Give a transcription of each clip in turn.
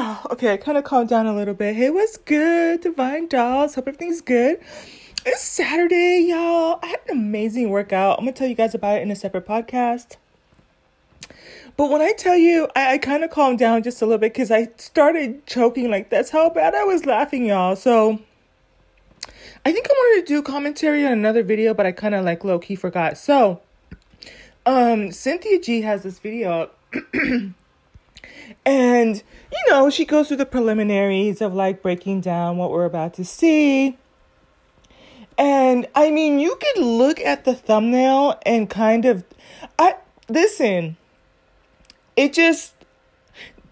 Okay, I kind of calmed down a little bit. Hey, what's good, Divine Dolls? Hope everything's good. It's Saturday, y'all. I had an amazing workout. I'm gonna tell you guys about it in a separate podcast. But when I tell you, I, I kind of calmed down just a little bit because I started choking. Like, that's how bad I was laughing, y'all. So, I think I wanted to do commentary on another video, but I kind of like low key forgot. So, um, Cynthia G has this video. and, you know, she goes through the preliminaries of like breaking down what we're about to see. And I mean, you could look at the thumbnail and kind of, I listen. It just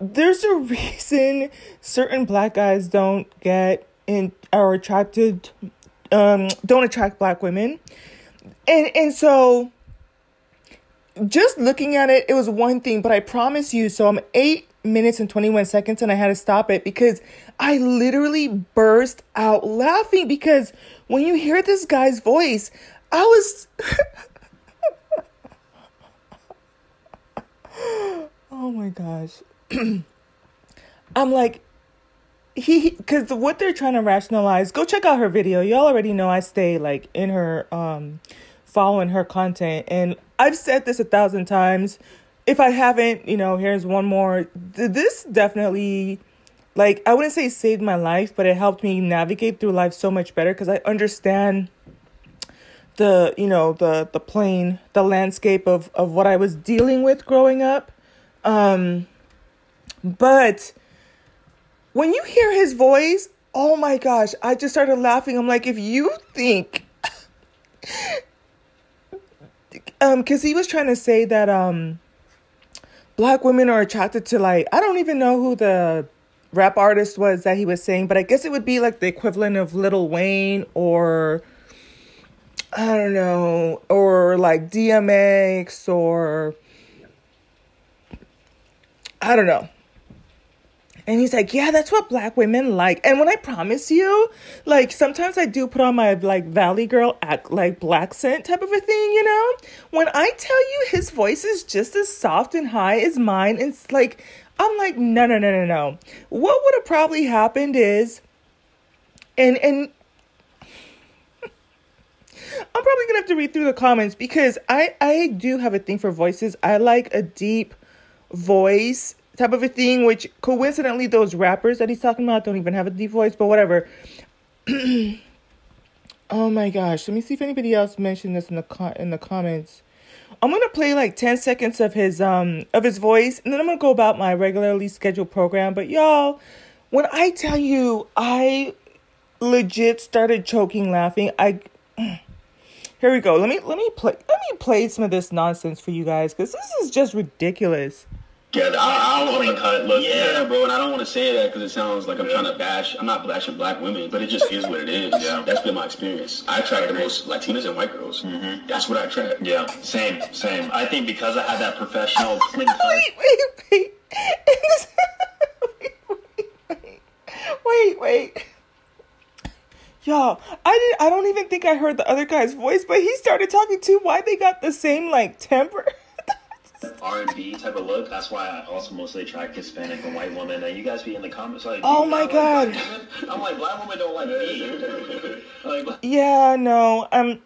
there's a reason certain black guys don't get in are attracted, um, don't attract black women, and and so just looking at it, it was one thing, but I promise you, so I'm eight minutes and 21 seconds and I had to stop it because I literally burst out laughing because when you hear this guy's voice, I was. oh my gosh. I'm like, he, because what they're trying to rationalize, go check out her video. Y'all already know I stay like in her, um, following her content. And I've said this a thousand times. If I haven't, you know, here's one more. This definitely, like, I wouldn't say saved my life, but it helped me navigate through life so much better because I understand the, you know, the the plane, the landscape of of what I was dealing with growing up. Um, but when you hear his voice, oh my gosh, I just started laughing. I'm like, if you think um because he was trying to say that um black women are attracted to like i don't even know who the rap artist was that he was saying but i guess it would be like the equivalent of Lil Wayne or i don't know or like dmx or i don't know and he's like, yeah, that's what black women like. And when I promise you, like sometimes I do put on my like Valley Girl act like black scent type of a thing, you know? When I tell you his voice is just as soft and high as mine, it's like I'm like, no, no, no, no, no. What would have probably happened is, and and I'm probably gonna have to read through the comments because I I do have a thing for voices. I like a deep voice type of a thing, which coincidentally, those rappers that he's talking about don't even have a deep voice, but whatever. oh my gosh. Let me see if anybody else mentioned this in the co- in the comments. I'm gonna play like 10 seconds of his um of his voice and then I'm gonna go about my regularly scheduled program. But y'all, when I tell you I legit started choking laughing, I here we go. Let me let me play let me play some of this nonsense for you guys because this is just ridiculous. Yeah, I, I don't want to cut. Look, yeah, bro, and I don't want to say that because it sounds like I'm trying to bash. I'm not bashing black women, but it just is what it is. Yeah, that's been my experience. I attract the most Latinas and white girls. Mm-hmm. That's what I attract. Yeah, same, same. I think because I had that professional clean cut. wait, wait, wait. wait, wait, wait. Y'all, I did. I don't even think I heard the other guy's voice, but he started talking too. Why they got the same like temper? R and B type of look. That's why I also mostly attract Hispanic and white women. And you guys be in the comments like, "Oh my god!" Like I'm like, black women don't like me. like, yeah, no, um,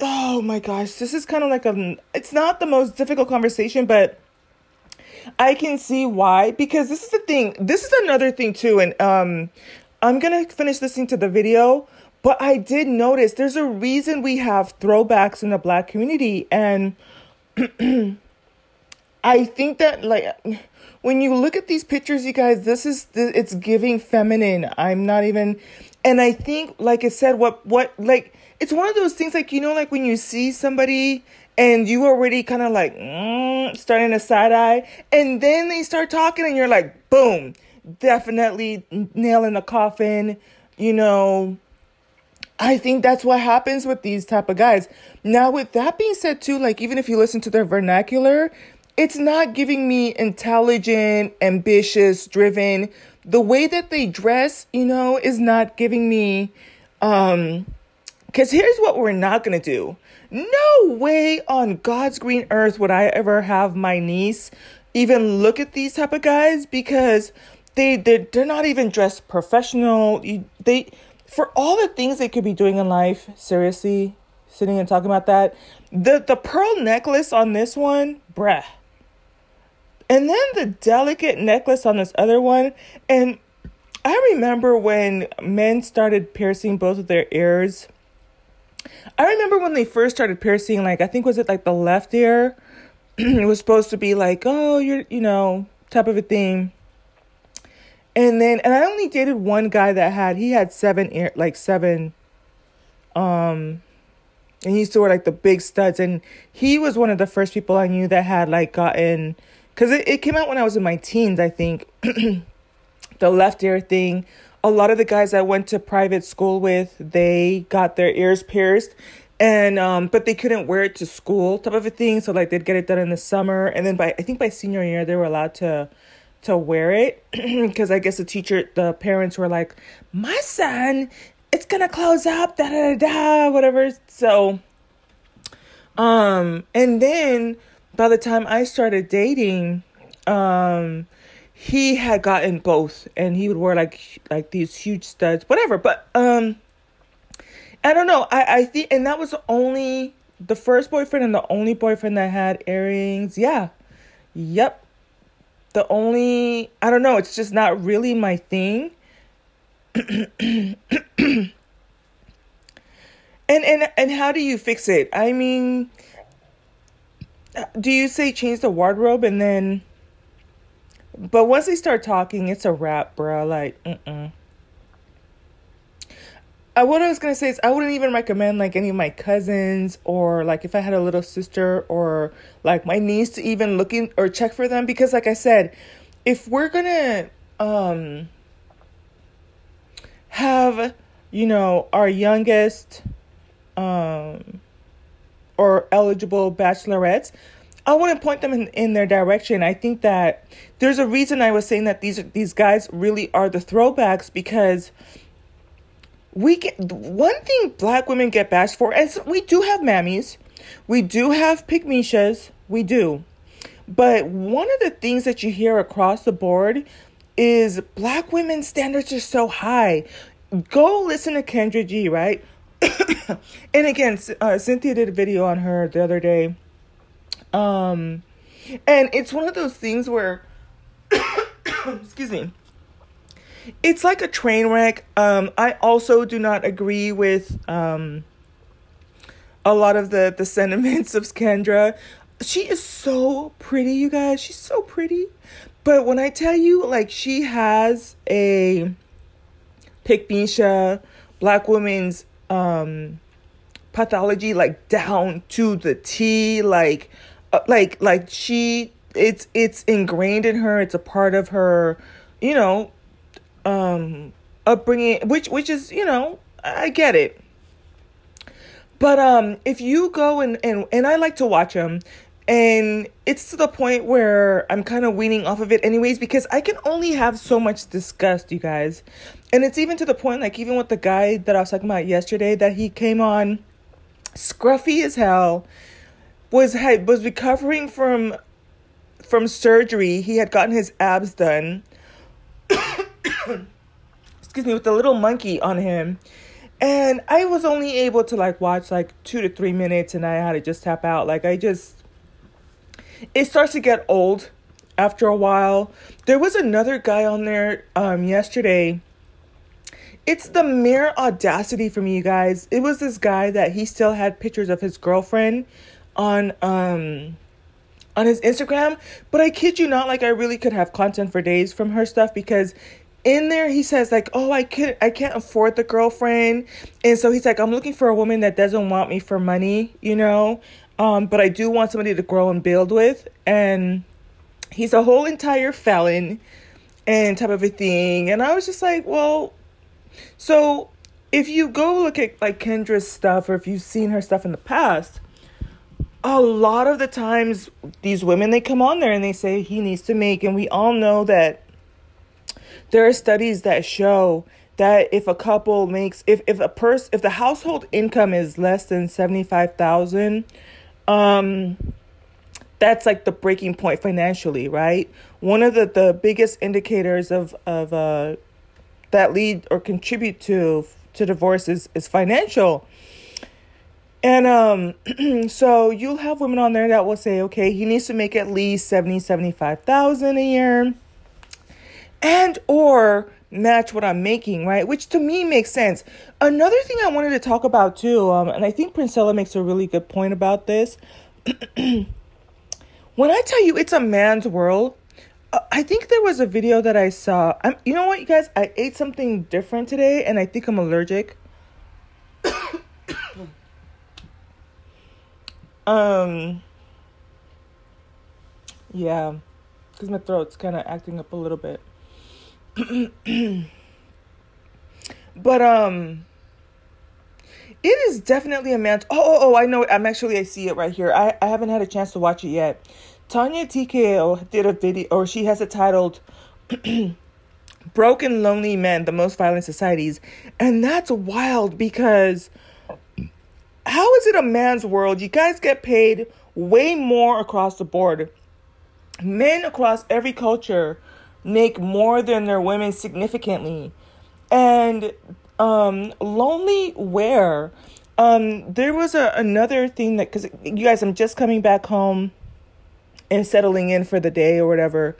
oh my gosh, this is kind of like a. It's not the most difficult conversation, but I can see why because this is the thing. This is another thing too, and um, I'm gonna finish listening to the video. But I did notice there's a reason we have throwbacks in the black community, and I think that like when you look at these pictures, you guys, this is it's giving feminine. I'm not even, and I think like I said, what what like it's one of those things like you know like when you see somebody and you already kind of like mm, starting a side eye, and then they start talking, and you're like, boom, definitely nail in the coffin, you know. I think that's what happens with these type of guys. Now, with that being said, too, like even if you listen to their vernacular, it's not giving me intelligent, ambitious, driven. The way that they dress, you know, is not giving me um cuz here's what we're not going to do. No way on God's green earth would I ever have my niece even look at these type of guys because they they're, they're not even dressed professional. You, they for all the things they could be doing in life. Seriously, sitting and talking about that. The the pearl necklace on this one, bruh. And then the delicate necklace on this other one. And I remember when men started piercing both of their ears. I remember when they first started piercing, like I think was it like the left ear? it was supposed to be like, oh, you're you know, type of a thing. And then and I only dated one guy that had he had seven ear like seven um and he used to wear like the big studs and he was one of the first people I knew that had like gotten because it, it came out when I was in my teens, I think. the left ear thing. A lot of the guys I went to private school with, they got their ears pierced and um but they couldn't wear it to school type of a thing so like they'd get it done in the summer and then by i think by senior year they were allowed to to wear it because i guess the teacher the parents were like my son it's gonna close up da da da whatever so um and then by the time I started dating, um, he had gotten both, and he would wear like like these huge studs, whatever. But um, I don't know. I I think, and that was only the first boyfriend and the only boyfriend that had earrings. Yeah, yep. The only I don't know. It's just not really my thing. and and and how do you fix it? I mean do you say change the wardrobe and then but once they start talking it's a wrap bro like mm-mm. Uh, what I was gonna say is I wouldn't even recommend like any of my cousins or like if I had a little sister or like my niece to even look in or check for them because like I said, if we're gonna um have you know our youngest um or eligible bachelorettes, I want to point them in, in their direction. I think that there's a reason I was saying that these these guys really are the throwbacks because we get one thing black women get bashed for, and we do have mammies, we do have pygmishas, we do. But one of the things that you hear across the board is black women's standards are so high. Go listen to Kendra G, right? and again, uh, Cynthia did a video on her the other day. Um, and it's one of those things where, excuse me, it's like a train wreck. Um, I also do not agree with um, a lot of the the sentiments of Kendra. She is so pretty, you guys. She's so pretty. But when I tell you, like, she has a pygmisha, black women's um pathology like down to the T like uh, like like she it's it's ingrained in her. It's a part of her you know um upbringing which which is you know I get it. But um if you go and and and I like to watch them and it's to the point where I'm kind of weaning off of it anyways because I can only have so much disgust, you guys. And it's even to the point, like, even with the guy that I was talking about yesterday, that he came on scruffy as hell, was was recovering from from surgery. He had gotten his abs done. Excuse me, with the little monkey on him. And I was only able to like watch like two to three minutes and I had to just tap out. Like I just it starts to get old after a while. There was another guy on there um, yesterday. It's the mere audacity from you guys. It was this guy that he still had pictures of his girlfriend on um on his Instagram, but I kid you not, like I really could have content for days from her stuff because in there he says like, "Oh, I can't I can't afford the girlfriend." And so he's like, "I'm looking for a woman that doesn't want me for money, you know? Um, but I do want somebody to grow and build with. And he's a whole entire felon and type of a thing. And I was just like, well, so if you go look at like Kendra's stuff or if you've seen her stuff in the past, a lot of the times these women they come on there and they say he needs to make and we all know that there are studies that show that if a couple makes if if a person if the household income is less than 75,000 um that's like the breaking point financially, right? One of the, the biggest indicators of of uh, that lead or contribute to to divorce is, is financial. And um so you'll have women on there that will say, okay, he needs to make at least 70, 75,000 a year. And or match what I'm making, right? Which to me makes sense. Another thing I wanted to talk about too, um, and I think Princella makes a really good point about this. when I tell you it's a man's world, uh, I think there was a video that I saw. I'm, you know what, you guys? I ate something different today, and I think I'm allergic. um. Yeah, because my throat's kind of acting up a little bit. but um it is definitely a man. Oh, oh, oh, I know. I'm actually, I see it right here. I, I haven't had a chance to watch it yet. Tanya TKO did a video, or she has it titled Broken Lonely Men, the Most Violent Societies. And that's wild because how is it a man's world? You guys get paid way more across the board. Men across every culture make more than their women significantly. And um lonely where? Um there was a another thing that because you guys i'm just coming back home and settling in for the day or whatever.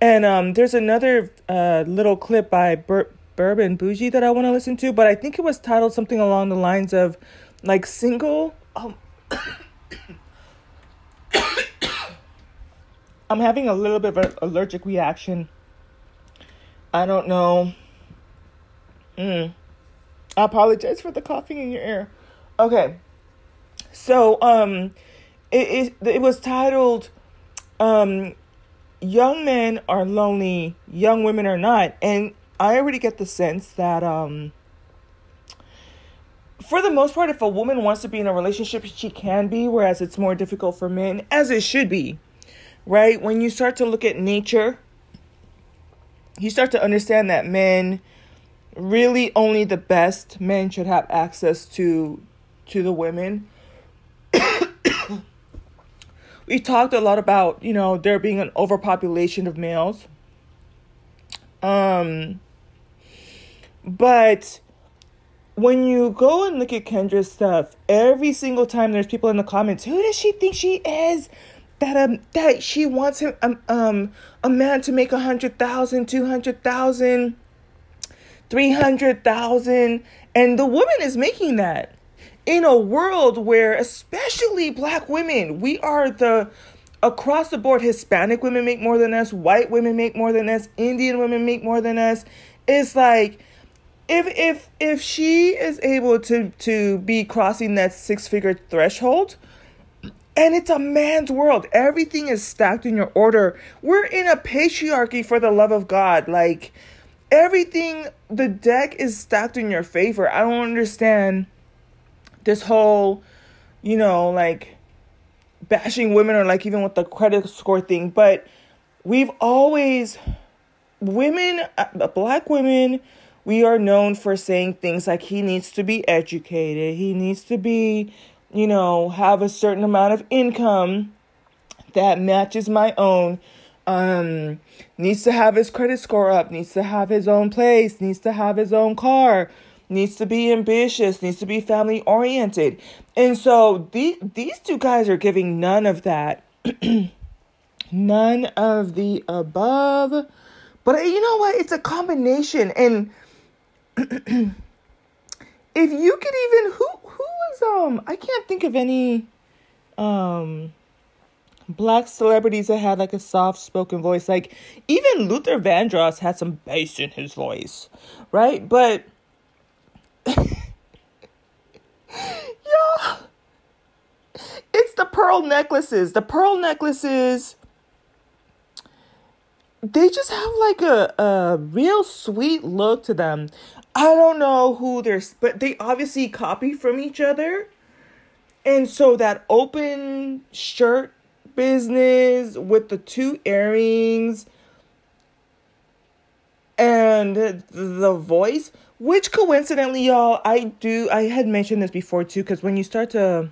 And um there's another uh little clip by Bur- bourbon bougie that i want to listen to but i think it was titled something along the lines of like single um i'm having a little bit of an allergic reaction i don't know mm. I apologize for the coughing in your ear. Okay. So um it it, it was titled um young men are lonely, young women are not. And I already get the sense that um for the most part if a woman wants to be in a relationship she can be whereas it's more difficult for men as it should be. Right? When you start to look at nature, you start to understand that men really only the best men should have access to to the women. we talked a lot about, you know, there being an overpopulation of males. Um but when you go and look at Kendra's stuff, every single time there's people in the comments, who does she think she is? That um that she wants him um, um a man to make a hundred thousand, two hundred thousand, three hundred thousand, and the woman is making that in a world where especially black women, we are the across the board Hispanic women make more than us, white women make more than us, Indian women make more than us. It's like if if if she is able to to be crossing that six figure threshold, and it's a man's world. Everything is stacked in your order. We're in a patriarchy for the love of God. Like everything the deck is stacked in your favor. I don't understand this whole, you know, like bashing women or like even with the credit score thing, but we've always women uh, black women we are known for saying things like he needs to be educated, he needs to be, you know, have a certain amount of income that matches my own um needs to have his credit score up, needs to have his own place, needs to have his own car, needs to be ambitious, needs to be family oriented. And so the, these two guys are giving none of that. none of the above. But you know what? It's a combination and if you could even who who was um I can't think of any um black celebrities that had like a soft spoken voice. Like even Luther Vandross had some bass in his voice, right? But yeah, it's the pearl necklaces. The pearl necklaces. They just have like a, a real sweet look to them. I don't know who they're, but they obviously copy from each other. And so that open shirt business with the two earrings and the voice, which coincidentally, y'all, I do, I had mentioned this before too, because when you start to,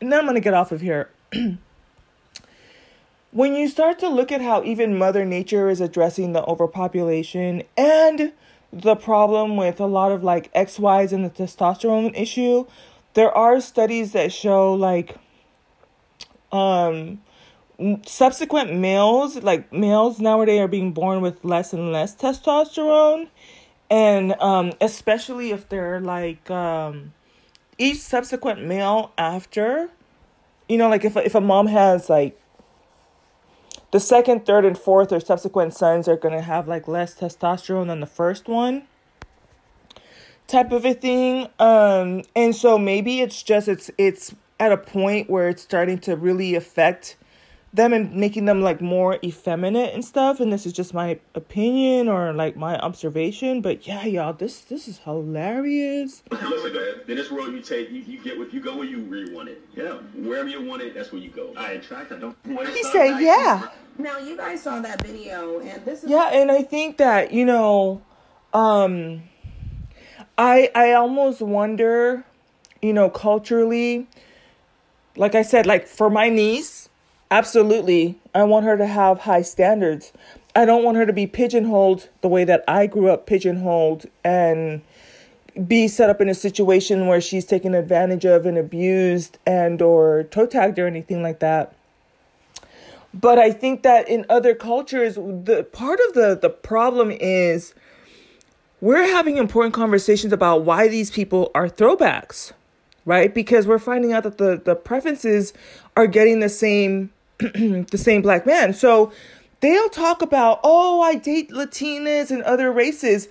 and then I'm going to get off of here. when you start to look at how even Mother Nature is addressing the overpopulation and the problem with a lot of like XYs and the testosterone issue, there are studies that show like um subsequent males, like males nowadays are being born with less and less testosterone. And um especially if they're like um each subsequent male after you know like if if a mom has like the second, third, and fourth or subsequent sons are going to have like less testosterone than the first one type of a thing um and so maybe it's just it's it's at a point where it's starting to really affect them and making them like more effeminate and stuff and this is just my opinion or like my observation but yeah y'all this this is hilarious Listen, man, in this world, you take, you, you get what you go where you really want it. Yeah, wherever you want it, that's where you go. I attract. I don't waste he time. said yeah Now you guys saw that video, and this is yeah and i think that you know um i i almost wonder you know culturally like i said like for my niece absolutely. I want her to have high standards. I don't want her to be pigeonholed the way that i grew up pigeonholed and be set up in a situation where she's taken advantage of and abused and or toe tagged or anything like that. But I think that in other cultures, the part of the the problem is we're having important conversations about why these people are throwbacks, right? Because we're finding out that the the preferences are getting the same the same black man. So they'll talk about, oh, I date Latinas and other races.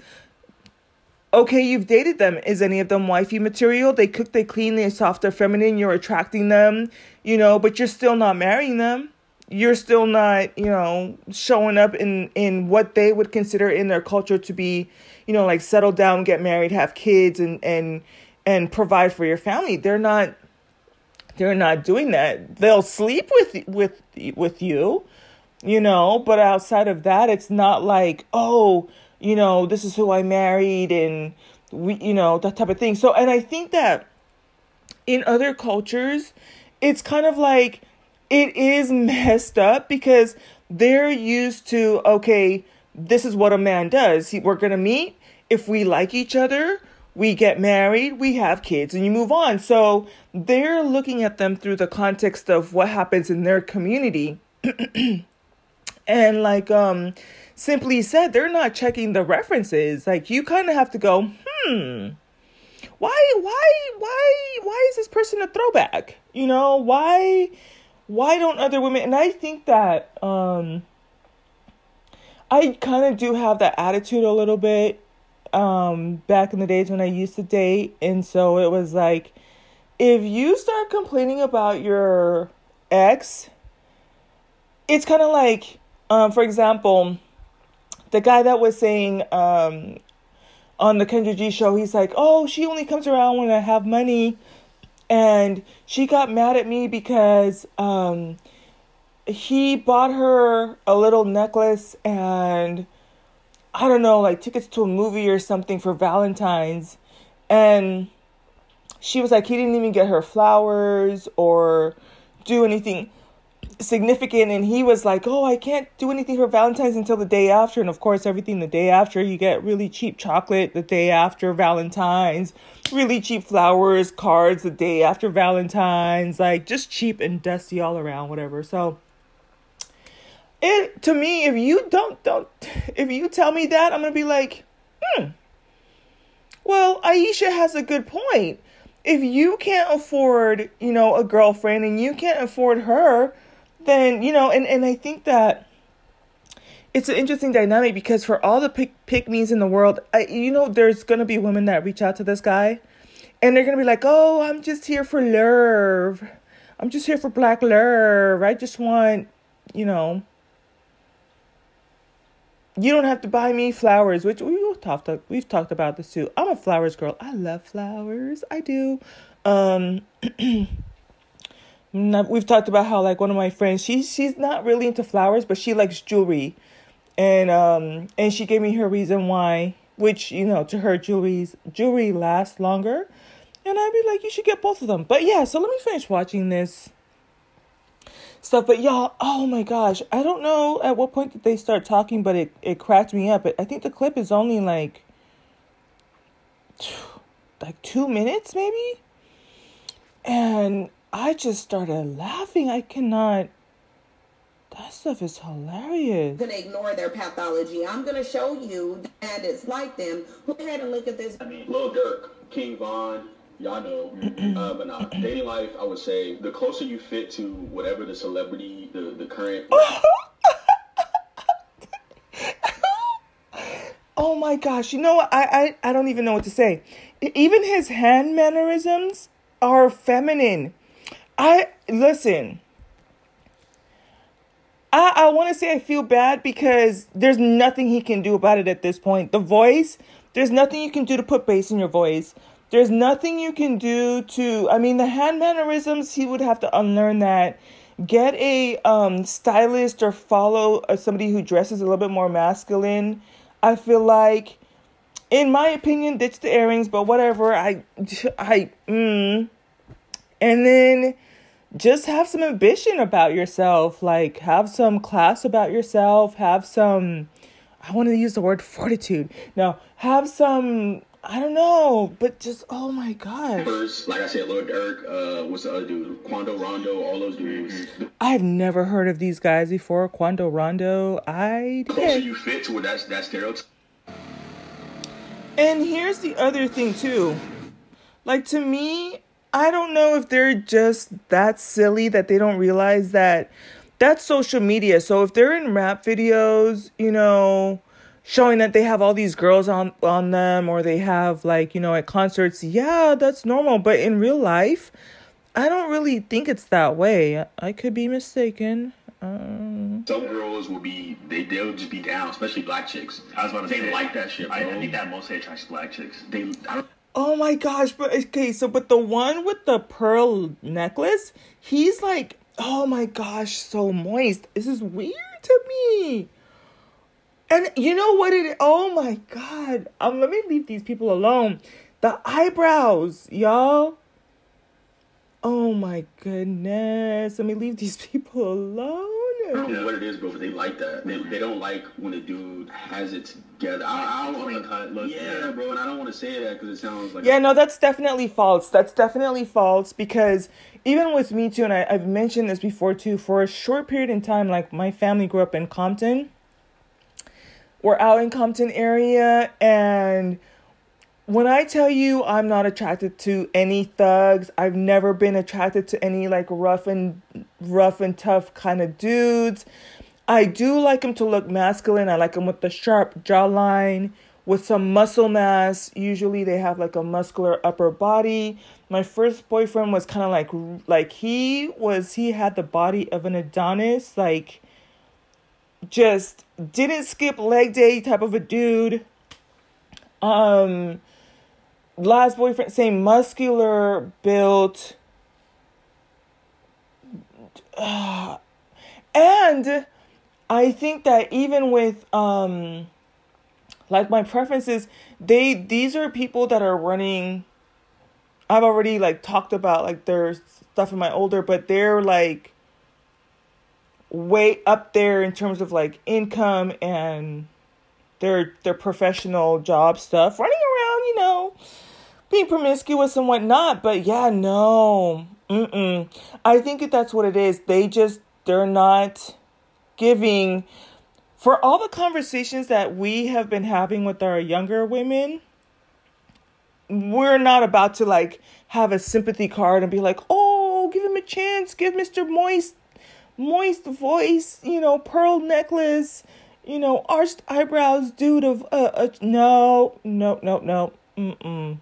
Okay, you've dated them. Is any of them wifey material? They cook, they clean, they're soft, they're feminine, you're attracting them, you know, but you're still not marrying them you're still not you know showing up in in what they would consider in their culture to be you know like settle down get married have kids and and and provide for your family they're not they're not doing that. They'll sleep with with with you you know but outside of that it's not like oh you know this is who i married and we you know that type of thing. So and i think that in other cultures it's kind of like it is messed up because they're used to okay this is what a man does. He, we're gonna meet if we like each other we get married we have kids and you move on. So they're looking at them through the context of what happens in their community. And like um simply said they're not checking the references. Like you kind of have to go hmm why why why why is this person a throwback? You know why why don't other women and i think that um i kind of do have that attitude a little bit um back in the days when i used to date. And so it was like if you start complaining about your ex it's kind of like um for example the guy that was saying um on the Kendra G show he's like oh she only comes around when i have money. And she got mad at me because um he bought her a little necklace and I don't know, like tickets to a movie or something for Valentine's and she was like he didn't even get her flowers or do anything significant and he was like oh i can't do anything for valentine's until the day after and of course everything the day after you get really cheap chocolate the day after valentine's really cheap flowers cards the day after valentine's like just cheap and dusty all around whatever. So it to me if you don't don't if you tell me that i'm gonna be like hmm. Well aisha has a good point. If you can't afford you know a girlfriend and you can't afford her then you know and and i think that it's an interesting dynamic because for all the pick pick me's in the world I, you know there's gonna be women that reach out to this guy and they're gonna be like oh i'm just here for love. I'm just here for black love. I just want you know you don't have to buy me flowers, which we've talked we've talked about this too. I'm a flowers girl. I love flowers. I do. Um we've talked about how like one of my friends, she's she's not really into flowers, but she likes jewelry. And um and she gave me her reason why, which, you know, to her jewelry's jewelry lasts longer. And I'd be like, you should get both of them. But yeah, so let me finish watching this stuff. But y'all, oh my gosh, I don't know at what point did they start talking, but it it cracked me up. I think the clip is only like like two minutes maybe, and I just started laughing. I cannot. That stuff is hilarious. Gonna ignore their pathology. I'm gonna show you that it's like them. Go ahead and look at this. I mean, Lil Durk, King Von, y'all know. uh, but nah, dating life, I would say the closer you fit to whatever the celebrity, the, the current. oh my gosh, you know what? I, I, I don't even know what to say. Even his hand mannerisms are feminine. I listen. I, I want to say I feel bad because there's nothing he can do about it at this point. The voice, there's nothing you can do to put bass in your voice. There's nothing you can do to, I mean, the hand mannerisms, he would have to unlearn that. Get a um, stylist or follow uh, somebody who dresses a little bit more masculine. I feel like, in my opinion, ditch the earrings, but whatever. I, I, mm. And then just have some ambition about yourself. Like, have some class about yourself. Have some, I want to use the word fortitude. No, have some, I don't know, but just, oh my gosh. First, like I said, Lord Durk, uh, what's the other dude? Quando Rondo, all those dudes. I've never heard of these guys before. Quando Rondo, I closer did. you fit to what that's that stereotype. And here's the other thing, too. Like, to me, I don't know if they're just that silly that they don't realize that that's social media. So if they're in rap videos, you know, showing that they have all these girls on on them or they have like, you know, at concerts, yeah, that's normal, but in real life, I don't really think it's that way. I could be mistaken. Um, Some girls will be, they, they'll just be down, especially black chicks. I was about to They say like that shit, I, bro. I think that mostly attracts black chicks. They, I don't Oh my gosh, but okay, so but the one with the pearl necklace, he's like, oh my gosh, so moist. This is weird to me. And you know what it oh my god. Um let me leave these people alone. The eyebrows, y'all. Oh my goodness. Let me leave these people alone. I don't know what it is, bro, but they like that. They, they don't like when a dude has it together. I, I don't Clean cut look, Yeah, yeah. bro, and I don't want to say that because it sounds like Yeah, no, that's definitely false. That's definitely false because even with me too, and I, I've mentioned this before too, for a short period in time, like my family grew up in Compton. We're out in Compton area, and when I tell you I'm not attracted to any thugs, I've never been attracted to any like rough and rough and tough kind of dudes. I do like them to look masculine. I like them with the sharp jawline, with some muscle mass. Usually they have like a muscular upper body. My first boyfriend was kind of like like he was he had the body of an Adonis, like just didn't skip leg day type of a dude. Um last boyfriend same muscular built and i think that even with um like my preferences they these are people that are running i've already like talked about like their stuff in my older but they're like way up there in terms of like income and their their professional job stuff running around you know being promiscuous and whatnot. But yeah no. Mm-mm. I think that that's what it is. They just they're not giving. For all the conversations that we have been having with our younger women we're not about to like have a sympathy card and be like oh give him a chance. Give mr moist moist voice you know pearl necklace you know arched eyebrows dude of uh, uh no no no no mm-mm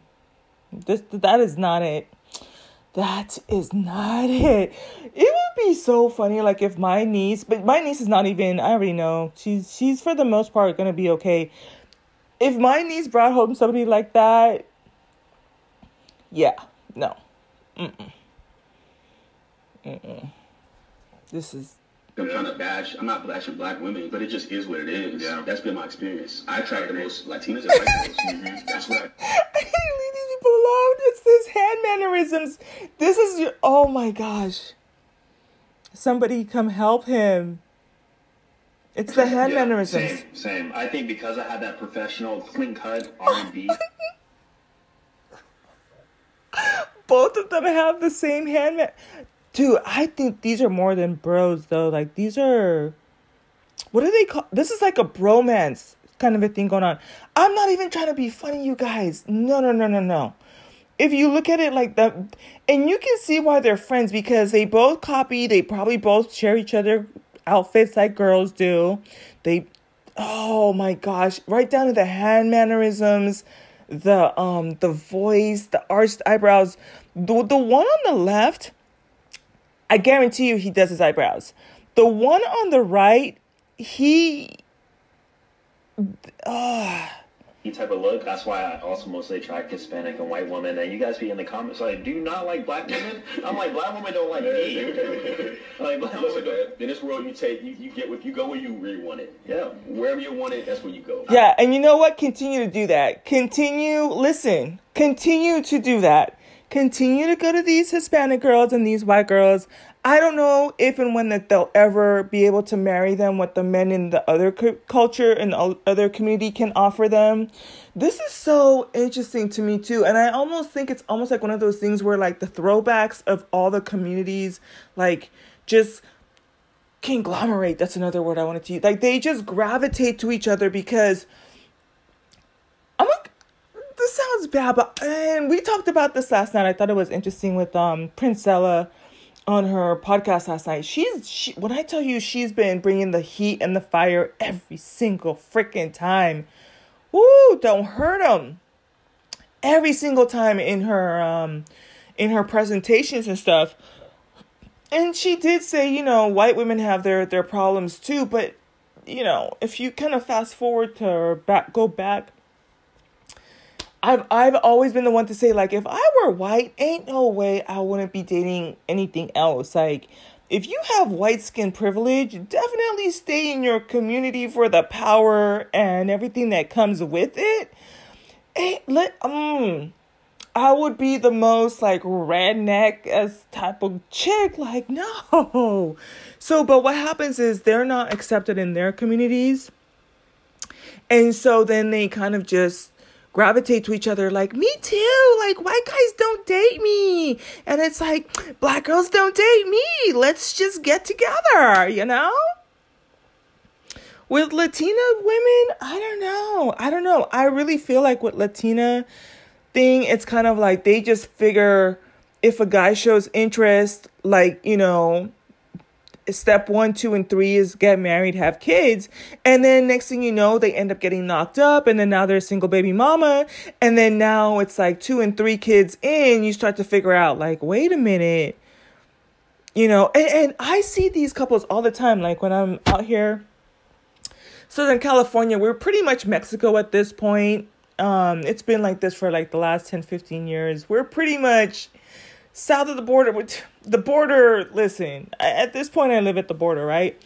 this that is not it that is not it. It would be so funny, like if my niece, but my niece is not even. I already know she's she's for the most part gonna be okay. If my niece brought home somebody like that, yeah, no, mm-mm, mm-mm. This is I'm trying to bash. I'm not bashing black women, but it just is what it is. Yeah. That's been my experience. I attract the most Latinas and white girls. Mhm. That's what I. I leave these people alone. It's this hand mannerisms. This is your. Oh my gosh. Somebody come help him. It's the hand Yeah, mannerisms. Same, same. I think because I had that professional clean cut R&B. Both of them have the same hand. Ma- Dude, I think these are more than bros though. Like these are, what do they call? This is like a bromance kind of a thing going on. I'm not even trying to be funny, you guys. No, no, no, no, no. If you look at it like that, and you can see why they're friends because they both copy. They probably both share each other outfits like girls do. They, oh my gosh, right down to the hand mannerisms, the um, the voice, the arched eyebrows. The the one on the left, I guarantee you, he does his eyebrows. The one on the right, he, He type of look. That's why I also mostly attract Hispanic and white women. And you guys be in the comments like, do you not like black women? I'm like, black women don't like me. like, black Listen, women man, in this world, you take, you, you get, if you go where you really want it. Yeah. Wherever you want it, that's where you go. Yeah, and you know what? Continue to do that. Continue, listen, continue to do that. Continue to go to these Hispanic girls and these white girls. I don't know if and when that they'll ever be able to marry them what the men in the other culture and other community can offer them. This is so interesting to me too, and I almost think it's almost like one of those things where like the throwbacks of all the communities like just conglomerate. That's another word I wanted to use. Like they just gravitate to each other because this sounds bad, but and we talked about this last night. I thought it was interesting with um Princella on her podcast last night. She's she when I tell you she's been bringing the heat and the fire every single freaking time. Woo! Don't hurt them. Every single time in her um in her presentations and stuff. And she did say, you know, white women have their their problems too, but you know, if you kind of fast forward to back go back I've I've always been the one to say like if I were white, ain't no way I wouldn't be dating anything else. Like if you have white skin privilege, definitely stay in your community for the power and everything that comes with it. Ain't let um I would be the most like redneck as type of chick. Like, no. So, but what happens is they're not accepted in their communities. And so then they kind of just gravitate to each other like, me too. Like, white guys don't date me. And it's like, black girls don't date me. Let's just get together, you know? With Latina women, I don't know. I don't know. I really feel like with Latina thing, it's kind of like they just figure if a guy shows interest, like, you know, step one, two, and three is get married, have kids. And then next thing you know, they end up getting knocked up. And then now they're a single baby mama. And then now it's like two and three kids in, you start to figure out, like, wait a minute. You know, and, and I see these couples all the time. Like when I'm out here, Southern California, we're pretty much Mexico at this point. Um, it's been like this for like the last 10, 15 years. We're pretty much south of the border with the border listen at this point i live at the border right?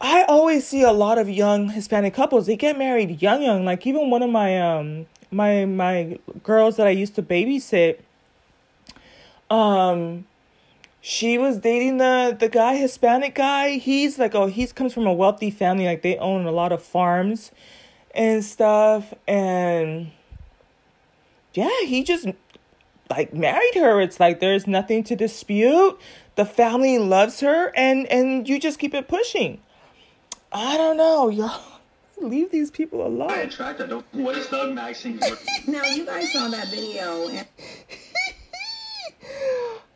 I always see a lot of young hispanic couples. They get married young young. Like even one of my um my my girls that i used to babysit um she was dating the the guy hispanic guy. He's like oh he's comes from a wealthy family. Like they own a lot of farms and stuff. And yeah he just like married her. It's like there's nothing to dispute. The family loves her and and you just keep it pushing. I don't know y'all. Leave these people I alone. Attract I don't. What is Doug Maxine? Now you guys saw that video and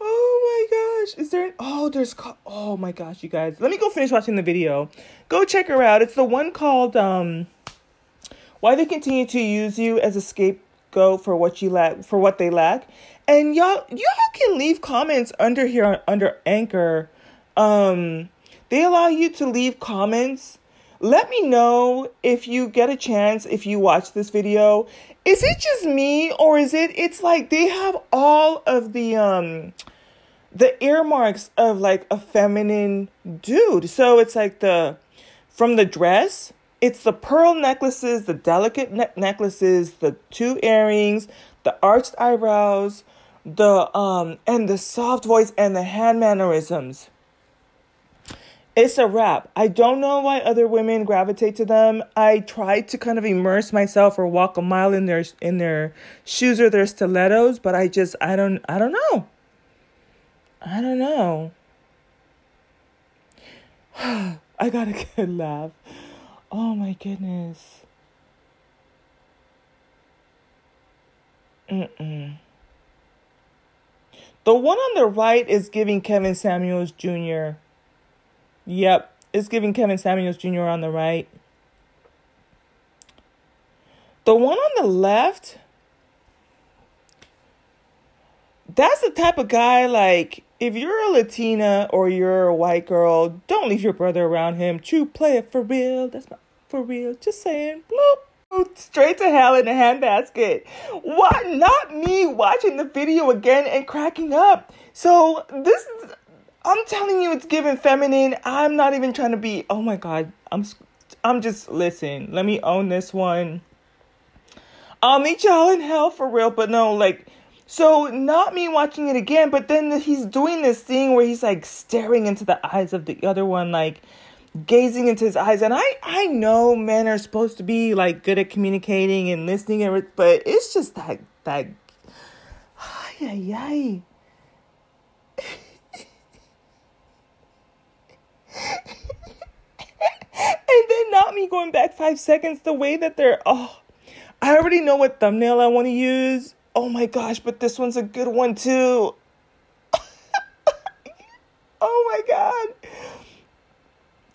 oh my gosh. Is there an oh there's co- oh my gosh you guys. Let me go finish watching the video. Go check her out. It's the one called um why they continue to use you as a scapegoat for what you lack for what they lack. And y'all y'all can leave comments under here under anchor. Um they allow you to leave comments. Let me know if you get a chance if you watch this video. Is it just me or is it it's like they have all of the um the earmarks of like a feminine dude. So it's like the from the dress it's the pearl necklaces the delicate ne- necklaces the two earrings the arched eyebrows the um and the soft voice and the hand mannerisms it's a wrap. I don't know why other women gravitate to them. I try to kind of immerse myself or walk a mile in their in their shoes or their stilettos, but I just I don't I don't know. I don't know. I got a good laugh. Oh my goodness. Mm-mm. The one on the right is giving Kevin Samuels Jr. Yep, it's giving Kevin Samuels Jr. on the right. The one on the left, that's the type of guy like if you're a Latina or you're a white girl, don't leave your brother around him. True, play it for real. That's my, for real. Just saying. Bloop straight to hell in a handbasket. What? Not me watching the video again and cracking up. So this I'm telling you, it's given feminine. I'm not even trying to be. Oh my god, I'm, I'm just listen. Let me own this one. I'll meet y'all in hell for real, but no, like. So not me watching it again, but then he's doing this thing where he's like staring into the eyes of the other one, like gazing into his eyes and i i know men are supposed to be like good at communicating and listening and but it's just that that ay, ay. and then not me going back five seconds the way that they're oh i already know what thumbnail i want to use oh my gosh but this one's a good one too oh my god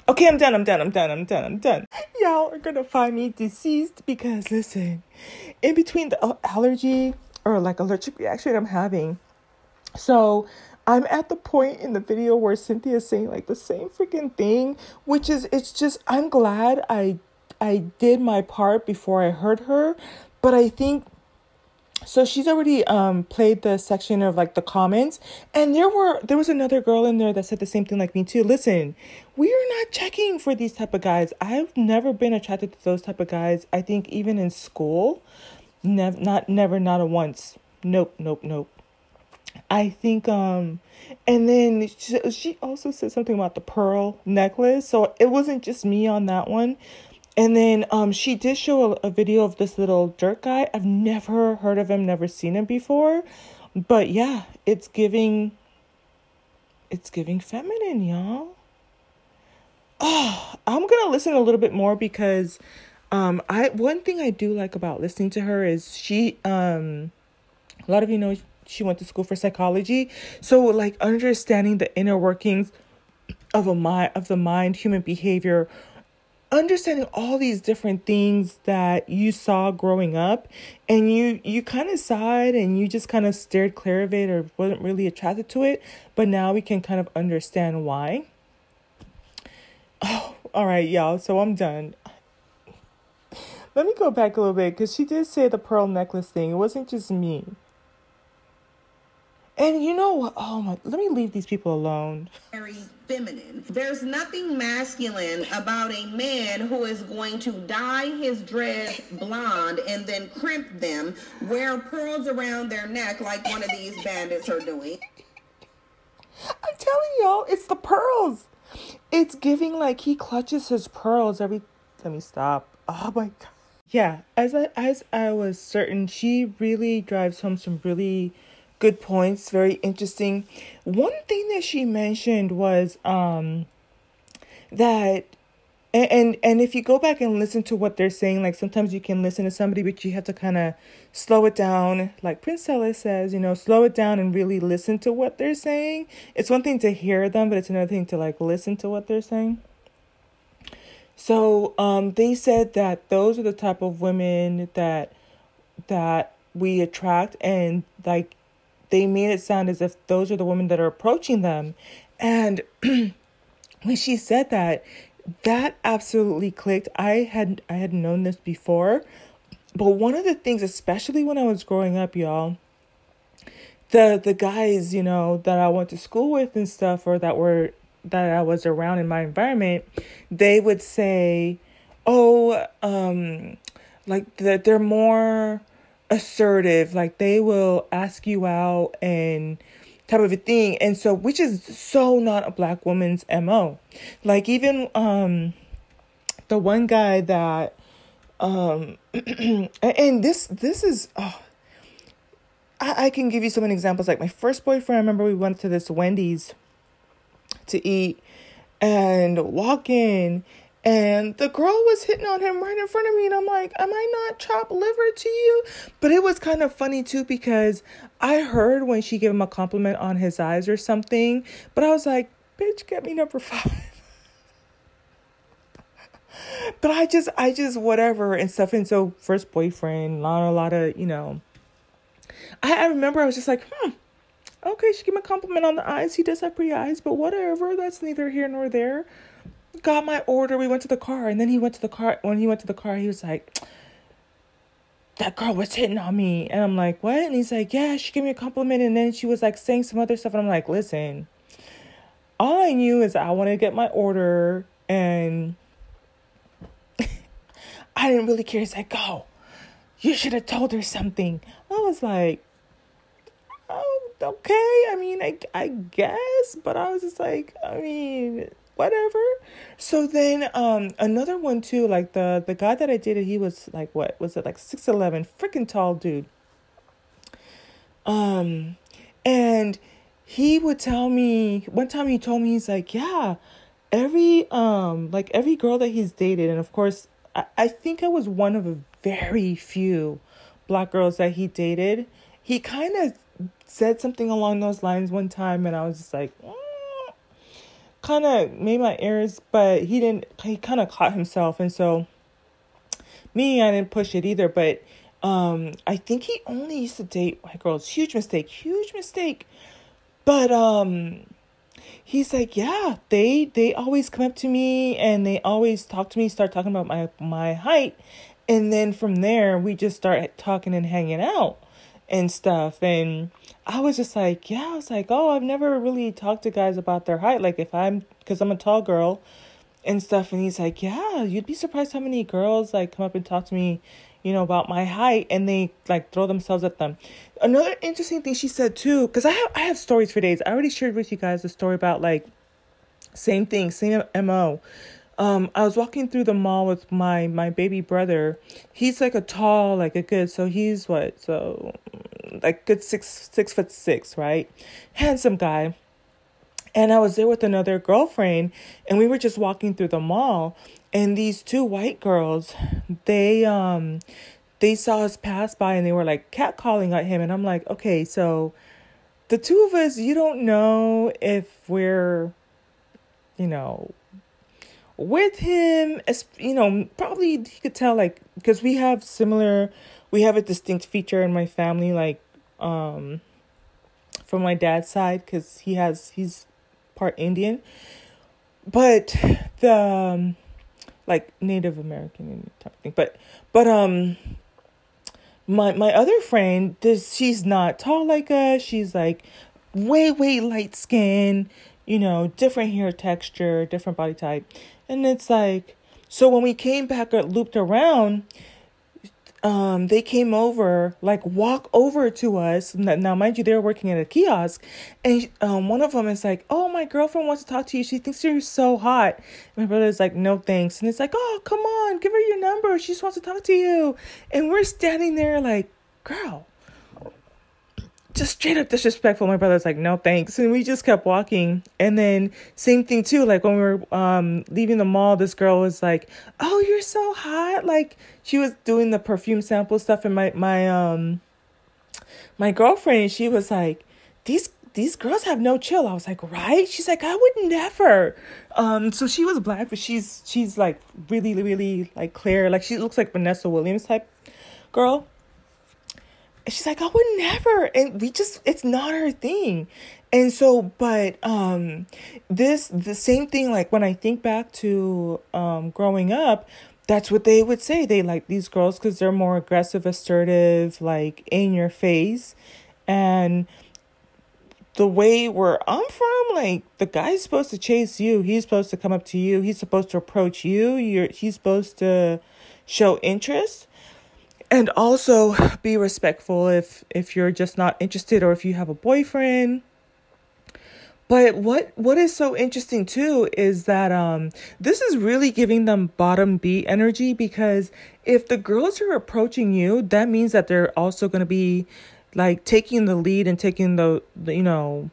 Okay, I'm done, I'm done, I'm done, I'm done, I'm done. Y'all are gonna find me deceased because listen, in between the allergy or like allergic reaction I'm having, so I'm at the point in the video where Cynthia is saying like the same freaking thing, which is it's just I'm glad I I did my part before I heard her, but I think so she's already um played the section of like the comments. And there were there was another girl in there that said the same thing like me too. Listen we are not checking for these type of guys. I've never been attracted to those type of guys. I think even in school never not never not a once. Nope nope nope. I think um and then she, she also said something about the pearl necklace. So it wasn't just me on that one and then um, she did show a, a video of this little dirt guy. I've never heard of him, never seen him before. But yeah, it's giving it's giving feminine, y'all. Oh, I'm gonna listen a little bit more because um I one thing I do like about listening to her is she um a lot of you know she went to school for psychology. So like understanding the inner workings of a mind of the mind, human behavior, understanding all these different things that you saw growing up and you you kind of saw it and you just kind of stared clear of it or wasn't really attracted to it but now we can kind of understand why. Oh all right y'all so i'm done. Let me go back a little bit because she did say the pearl necklace thing. It wasn't just me and you know what? Oh my, let me leave these people alone. Very feminine. There's nothing masculine about a man who is going to dye his dreads blonde and then crimp them, wear pearls around their neck like one of these bandits are doing. I'm telling y'all, it's the pearls. It's giving like he clutches his pearls every. Let me stop. Oh my god. Yeah, as I as I was certain, she really drives home some really good points, very interesting. One thing that she mentioned was um that and, and if you go back and listen to what they're saying, like sometimes you can listen to somebody, but you have to kind of slow it down. Like Prince Ella says, you know, slow it down and really listen to what they're saying. It's one thing to hear them, but it's another thing to like listen to what they're saying. So um, they said that those are the type of women that that we attract, and like they made it sound as if those are the women that are approaching them. And when she said that, that absolutely clicked. I had I had known this before, but one of the things, especially when I was growing up, y'all, the the guys, you know, that I went to school with and stuff, or that were that I was around in my environment, they would say, "Oh, um, like that they're more." Assertive like they will ask you out and type of a thing. And so, which is so not a black woman's MO. Like, even um, the one guy that, um, and this, this is, oh, I, I can give you so many examples. Like, my first boyfriend, I remember we went to this Wendy's to eat and walk in and the girl was hitting on him right in front of me and i'm like am i not chopped liver to you? But it was kind of funny too because i heard when she gave him a compliment on his eyes or something but i was like bitch get me number five. But i just i just whatever and stuff. And so first boyfriend a lot a lot of you know. I, I remember i was just like hmm okay she gave him a compliment on the eyes. He does have pretty eyes but whatever. That's neither here nor there got my order. We went to the car, and then he went to the car. When he went to the car, he was like, "That girl was hitting on me," and I'm like, "What?" And he's like, "Yeah, she gave me a compliment, and then she was like saying some other stuff." And I'm like, "Listen, all I knew is I wanted to get my order, and I didn't really care." He's like, "Go, you should have told her something." I was like, "Oh, okay. I mean, I I guess," but I was just like, I mean whatever. So then um another one too, like the the guy that I dated, he was like what was it like six eleven, freaking tall dude. Um and he would tell me one time he told me he's like, Yeah, every um like every girl that he's dated, and of course I, I think I was one of a very few black girls that he dated. He kind of said something along those lines one time and I was just like, mm kind of made my ears, but he didn't, he kind of caught himself. And so me, I didn't push it either, but um, I think he only used to date white girls. Huge mistake, huge mistake. But um, he's like, yeah, they they always come up to me and they always talk to me, start talking about my my height, and then from there we just start talking and hanging out and stuff. And I was just like, yeah, I was like, oh, I've never really talked to guys about their height. Like, if I'm, because I'm a tall girl and stuff. And he's like, yeah, you'd be surprised how many girls like come up and talk to me, you know, about my height and they like throw themselves at them. Another interesting thing she said too, because I have, I have stories for days. I already shared with you guys a story about like, same thing, same MO um i was walking through the mall with my my baby brother. He's like a tall like a good so he's what so like good six six foot six right? Handsome guy. And i was there with another girlfriend and we were just walking through the mall and these two white girls they um they saw us pass by and they were like catcalling at him and i'm like okay so the two of us you don't know if we're you know with him as you know probably he could tell like because we have similar we have a distinct feature in my family like um from my dad's side because he has he's part indian. But the um, like native american type thing. But but um my my other friend does she's not tall like us. She's like way way light skin you know different hair texture different body type and it's like, so when we came back or looped around, um, they came over, like walk over to us. Now, mind you, they were working at a kiosk, and um, one of them is like, "Oh, my girlfriend wants to talk to you. She thinks you're so hot." My brother's like, "No, thanks." And it's like, "Oh, come on, give her your number. She just wants to talk to you." And we're standing there like, "Girl, just straight up disrespectful. My brother's like, no thanks. And we just kept walking. And then same thing too, like when we were um leaving the mall, this girl was like, Oh, you're so hot. Like she was doing the perfume sample stuff and my my um my girlfriend, she was like, These these girls have no chill. I was like, right? She's like, I would never. Um, so she was black, but she's she's like really, really like clear. Like she looks like Vanessa Williams type girl she's like, I would never. And we just, it's not her thing. And so, but um, this, the same thing, like when I think back to um, growing up, that's what they would say. They like these girls because they're more aggressive, assertive, like in your face. And the way where I'm from, like the guy's supposed to chase you. He's supposed to come up to you. He's supposed to approach you. You're he's supposed to show interest and also be respectful if if you're just not interested or if you have a boyfriend. But what what is so interesting too is that um this is really giving them bottom B energy because if the girls are approaching you, that means that they're also going to be like taking the lead and taking the, the you know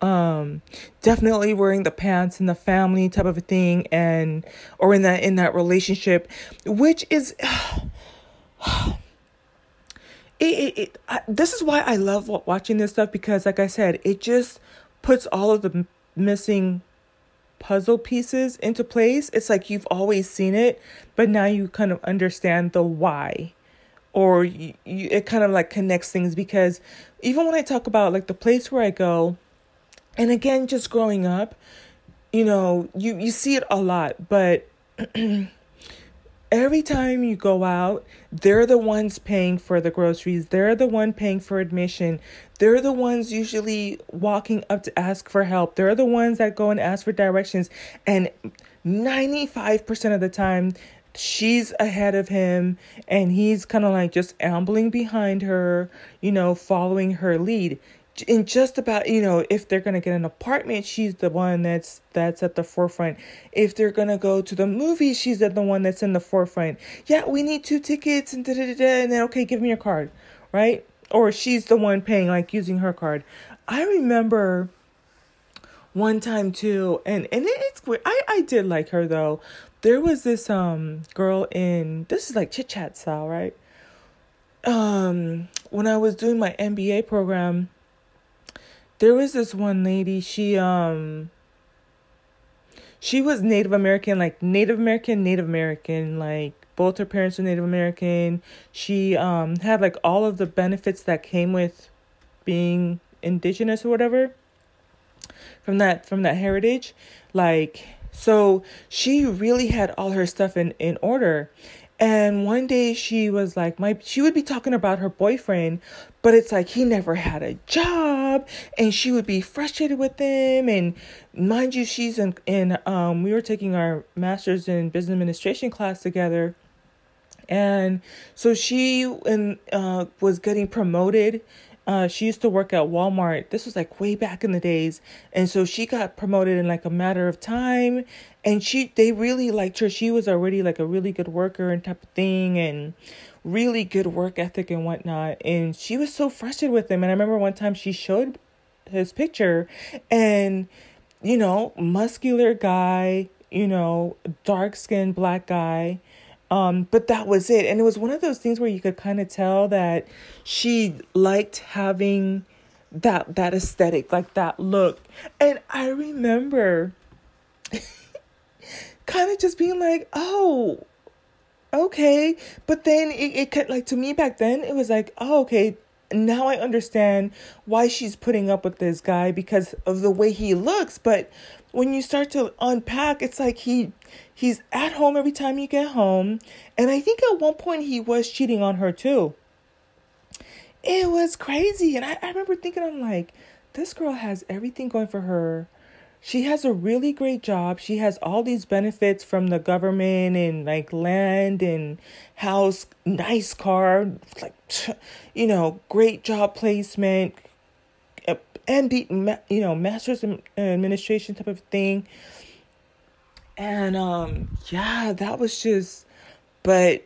um definitely wearing the pants in the family type of a thing and or in that in that relationship which is it, it, it I, this is why I love watching this stuff because like I said it just puts all of the missing puzzle pieces into place. It's like you've always seen it but now you kind of understand the why or you, you, it kind of like connects things because even when I talk about like the place where I go and again just growing up you know you you see it a lot but every time you go out they're the ones paying for the groceries. They're the one paying for admission. They're the ones usually walking up to ask for help. They're the ones that go and ask for directions. And 95% of the time she's ahead of him and he's kind of like just ambling behind her you know following her lead in just about you know if they're gonna get an apartment she's the one that's that's at the forefront. If they're gonna go to the movie she's the one that's in the forefront. Yeah we need two tickets and da da da and then okay give me your card right? Or she's the one paying like using her card. I remember one time too and and it's weird. I i did like her though. There was this um girl in this is like chit chat style right? Um when i was doing my mba program there was this one lady she um she was native american like native american native american like both her parents were native american. She um had like all of the benefits that came with being indigenous or whatever from that from that heritage like so she really had all her stuff in in order and one day she was like, my she would be talking about her boyfriend, but it's like he never had a job, and she would be frustrated with him. And mind you, she's in in um we were taking our masters in business administration class together, and so she and uh was getting promoted uh, she used to work at Walmart. This was like way back in the days. And so she got promoted in like a matter of time. And she they really liked her. She was already like a really good worker and type of thing and really good work ethic and whatnot. And she was so frustrated with him. And I remember one time she showed his picture and you know, muscular guy, you know, dark skinned black guy um, but that was it. And it was one of those things where you could kind of tell that she liked having that that aesthetic, like that look. And I remember kind of just being like, oh, okay. But then it, it could like to me back then, it was like, oh, okay, now I understand why she's putting up with this guy because of the way he looks. But when you start to unpack, it's like he he's at home every time you get home. And I think at one point he was cheating on her too. It was crazy. And I, I remember thinking, I'm like, this girl has everything going for her. She has a really great job. She has all these benefits from the government and like land and house, nice car, like, you know, great job placement, and you know master's in administration type of thing. And um yeah that was just but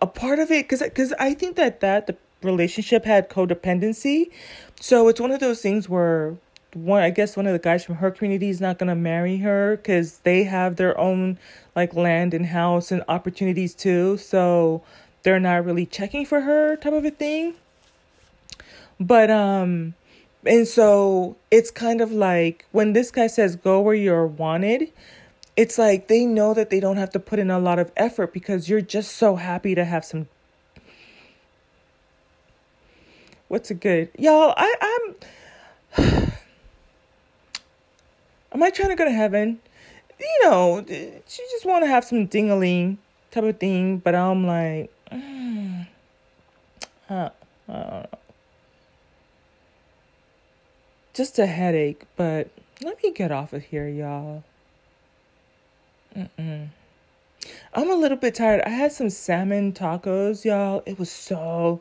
a part of it because because i think that that the relationship had codependency. So it's one of those things where one i guess one of the guys from her community is not going to marry her because they have their own like land and house and opportunities too. So they're not really checking for her type of a thing. But um and so it's kind of like when this guy says go where you're wanted, it's like they know that they don't have to put in a lot of effort because you're just so happy to have some What's a good? Y'all, I I'm Am I trying to go to heaven? You know, you just want to have some dingaling type of thing, but I'm like, mm, I don't know just a headache, but let me get off of here, y'all. Mm-mm. I'm a little bit tired. I had some salmon tacos, y'all. It was so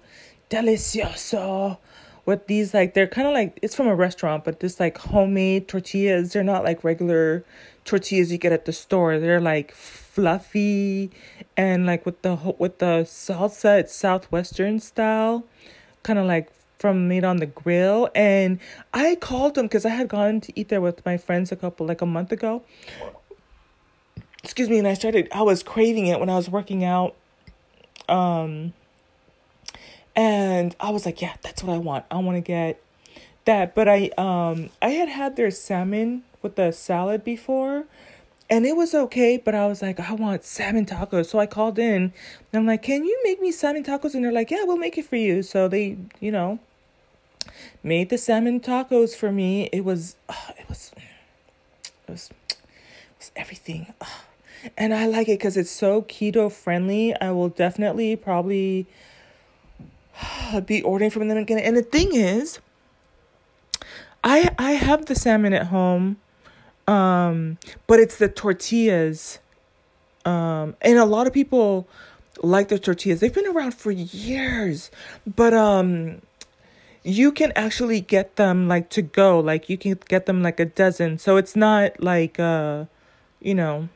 delicioso with these like they're kind of like it's from a restaurant, but this like homemade tortillas. They're not like regular tortillas you get at the store. They're like fluffy and like with the with the salsa, it's southwestern style, kind of like from made on the grill. And I called them because I had gone to eat there with my friends a couple like a month ago. Excuse me, and I started. I was craving it when I was working out. Um. And I was like, yeah, that's what I want. I want to get that. But I um I had had their salmon with the salad before and it was okay, but I was like, I want salmon tacos. So I called in and I'm like, Can you make me salmon tacos? And they're like, Yeah, we'll make it for you. So they, you know, made the salmon tacos for me. It was, uh, it was, it was, it was everything. Uh, and I like it because it's so keto friendly. I will definitely probably be ordering from them again. And the thing is, I I have the salmon at home, um, but it's the tortillas, um, and a lot of people like the tortillas. They've been around for years, but um, you can actually get them like to go. Like you can get them like a dozen. So it's not like uh, you know,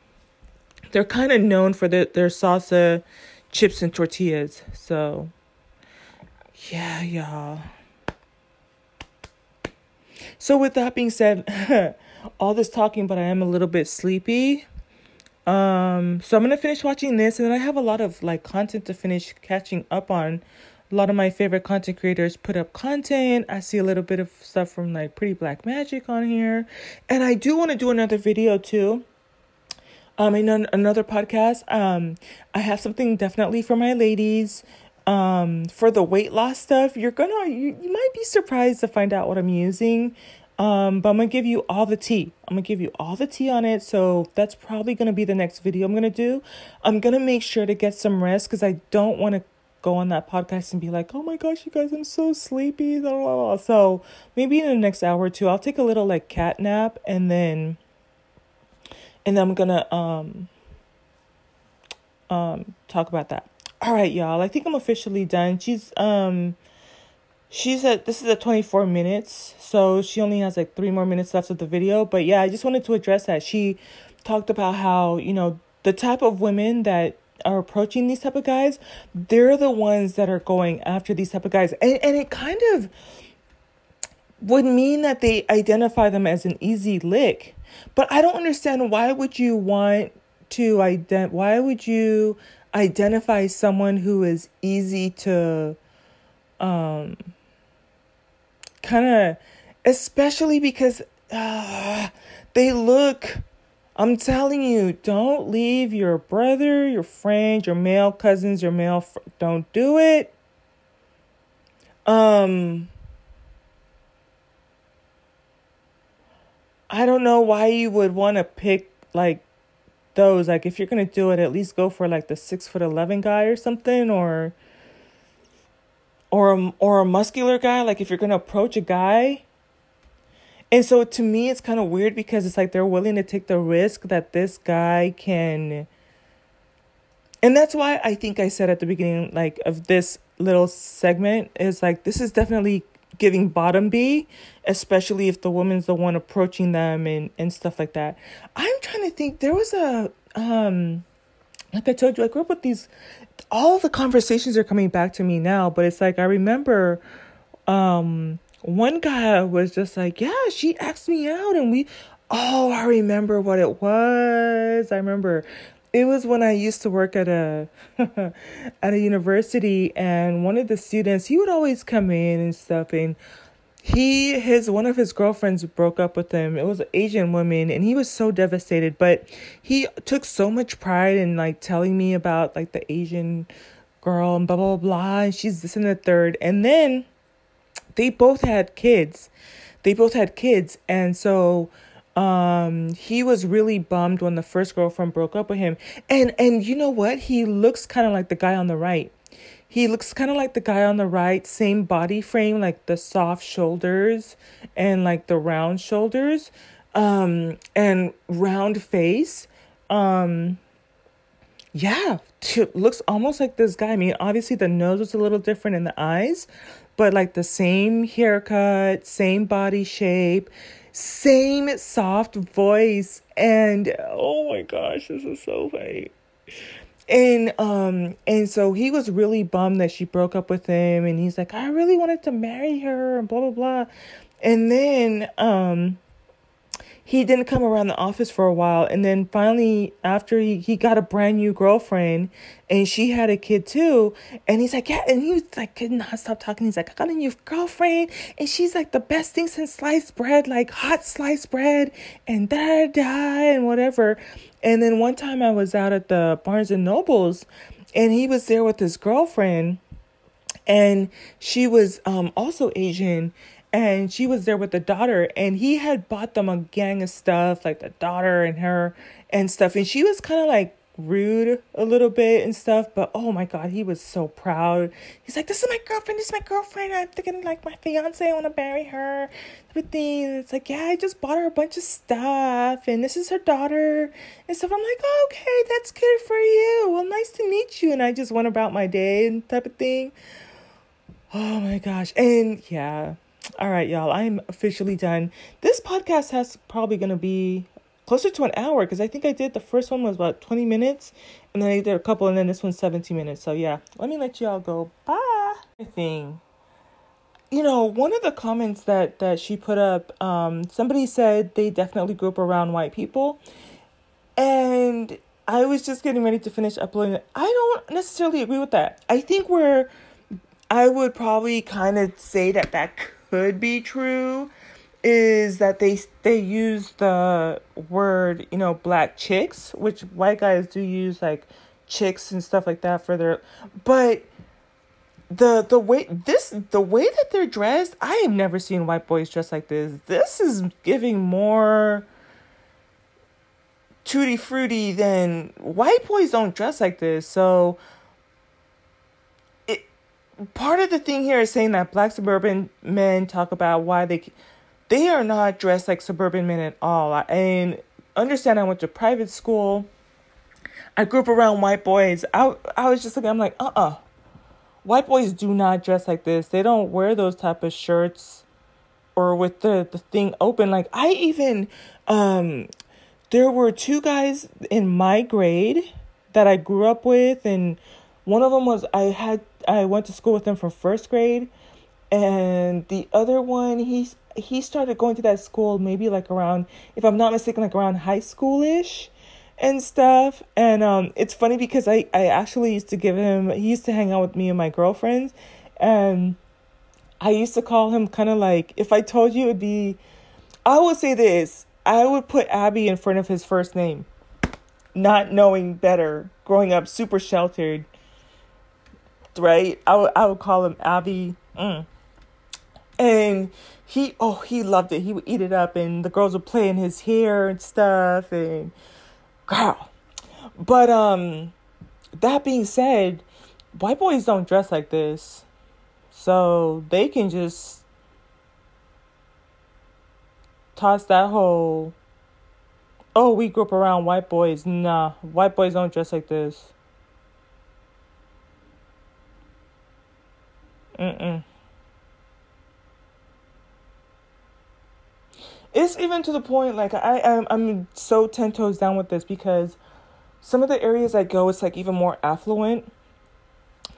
they're kind of known for their their salsa, chips and tortillas. So yeah, y'all. So with that being said, all this talking, but I am a little bit sleepy. Um, so I'm gonna finish watching this, and then I have a lot of like content to finish catching up on. A lot of my favorite content creators put up content. I see a little bit of stuff from like Pretty Black Magic on here, and I do want to do another video too. Um, in another podcast. Um, I have something definitely for my ladies um for the weight loss stuff you're gonna you, you might be surprised to find out what i'm using um but i'm gonna give you all the tea. I'm gonna give you all the tea on it. So that's probably gonna be the next video i'm gonna do. I'm gonna make sure to get some rest because i don't want to go on that podcast and be like oh my gosh you guys i'm so sleepy. So maybe in the next hour or two i'll take a little like cat nap and then and then i'm gonna um um talk about that. All right, y'all. I think I'm officially done. She's um she's at this is at 24 minutes, so she only has like 3 more minutes left of the video, but yeah, I just wanted to address that. She talked about how, you know, the type of women that are approaching these type of guys, they're the ones that are going after these type of guys. And and it kind of would mean that they identify them as an easy lick. But I don't understand why would you want to ident why would you identify someone who is easy to um kind of especially because uh, they look I'm telling you, don't leave your brother, your friend, your male cousins, your male fr- don't do it. Um I don't know why you would want to pick like those like if you're gonna do it at least go for like the six foot eleven guy or something or or a, or a muscular guy like if you're gonna approach a guy and so to me it's kind of weird because it's like they're willing to take the risk that this guy can and that's why i think i said at the beginning like of this little segment is like this is definitely giving bottom B, especially if the woman's the one approaching them and, and stuff like that. I'm trying to think, there was a, um, like I told you, I grew up with these, all the conversations are coming back to me now, but it's like, I remember, um, one guy was just like, yeah, she asked me out and we, oh, I remember what it was. I remember it was when I used to work at a at a university and one of the students he would always come in and stuff and he his one of his girlfriends broke up with him. It was an Asian woman and he was so devastated, but he took so much pride in like telling me about like the Asian girl and blah blah blah and she's this and the third. And then they both had kids. They both had kids and so um he was really bummed when the first girlfriend broke up with him and and you know what he looks kind of like the guy on the right he looks kind of like the guy on the right same body frame like the soft shoulders and like the round shoulders um and round face um yeah, t- looks almost like this guy. I mean, obviously the nose was a little different in the eyes, but like the same haircut, same body shape, same soft voice, and oh my gosh, this is so funny. And um and so he was really bummed that she broke up with him and he's like, I really wanted to marry her and blah blah blah. And then um he didn't come around the office for a while and then finally after he, he got a brand new girlfriend and she had a kid too and he's like yeah and he was like could not stop talking. He's like i got a new girlfriend and she's like the best thing since sliced bread like hot sliced bread and da da and whatever. And then one time i was out at the barnes and nobles and he was there with his girlfriend and she was um also asian and she was there with the daughter and he had bought them a gang of stuff like the daughter and her and stuff. And she was kind of like rude a little bit and stuff but oh my god he was so proud. He's like this is my girlfriend this is my girlfriend i'm thinking like my fiance i want to marry her everything it's like yeah i just bought her a bunch of stuff and this is her daughter and stuff. I'm like oh, okay that's good for you. Well nice to meet you and i just went about my day and type of thing. Oh my gosh. And yeah all right, y'all, I'm officially done. This podcast has probably going to be closer to an hour because I think I did the first one was about 20 minutes and then I did a couple and then this one's 17 minutes. So, yeah, let me let y'all go. Bye. Thing. You know, one of the comments that that she put up, um, somebody said they definitely grew up around white people. And I was just getting ready to finish uploading it. I don't necessarily agree with that. I think we're I would probably kind of say that that could be true is that they they use the word you know black chicks which white guys do use like chicks and stuff like that for their but the the way this the way that they're dressed i have never seen white boys dressed like this. This is giving more tutti fruity than white boys don't dress like this. So part of the thing here is saying that black suburban men talk about why they they are not dressed like suburban men at all. And understand I went to private school. I grew up around white boys. I I was just like I'm like, uh-uh. White boys do not dress like this. They don't wear those type of shirts or with the the thing open. Like I even um there were two guys in my grade that I grew up with and one of them was I had I went to school with him from first grade, and the other one he he started going to that school maybe like around if I'm not mistaken like around high schoolish and stuff. And um, it's funny because I I actually used to give him he used to hang out with me and my girlfriends, and I used to call him kind of like if I told you it'd be, I would say this I would put Abby in front of his first name, not knowing better, growing up super sheltered right? I would, I would call him Abby. Mm. And he, oh, he loved it. He would eat it up, and the girls would play in his hair and stuff. And girl, but um, that being said, white boys don't dress like this, so they can just toss that whole. Oh, we grew up around white boys. Nah, white boys don't dress like this. Mm-mm. It's even to the point like I am I'm so ten toes down with this because some of the areas I go it's like even more affluent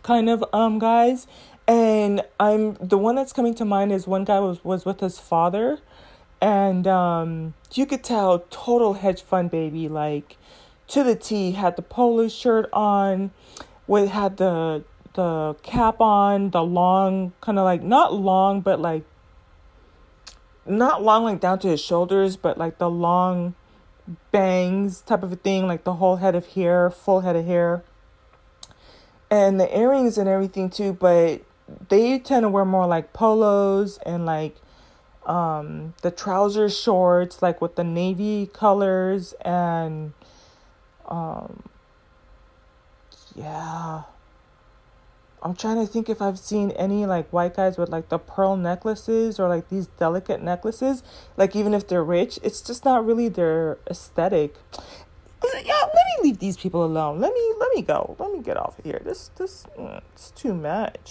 kind of um guys and I'm the one that's coming to mind is one guy was was with his father and um you could tell total hedge fund baby like to the T had the polo shirt on with had the the cap on, the long, kind of like not long, but like not long, like down to his shoulders, but like the long bangs type of a thing, like the whole head of hair, full head of hair, and the earrings and everything too. But they tend to wear more like polos and like um the trouser shorts, like with the navy colors and um yeah I'm trying to think if I've seen any like white guys with like the pearl necklaces or like these delicate necklaces. Like even if they're rich, it's just not really their aesthetic. Yeah, let me leave these people alone. Let me let me go. Let me get off of here. This this mm, it's too much.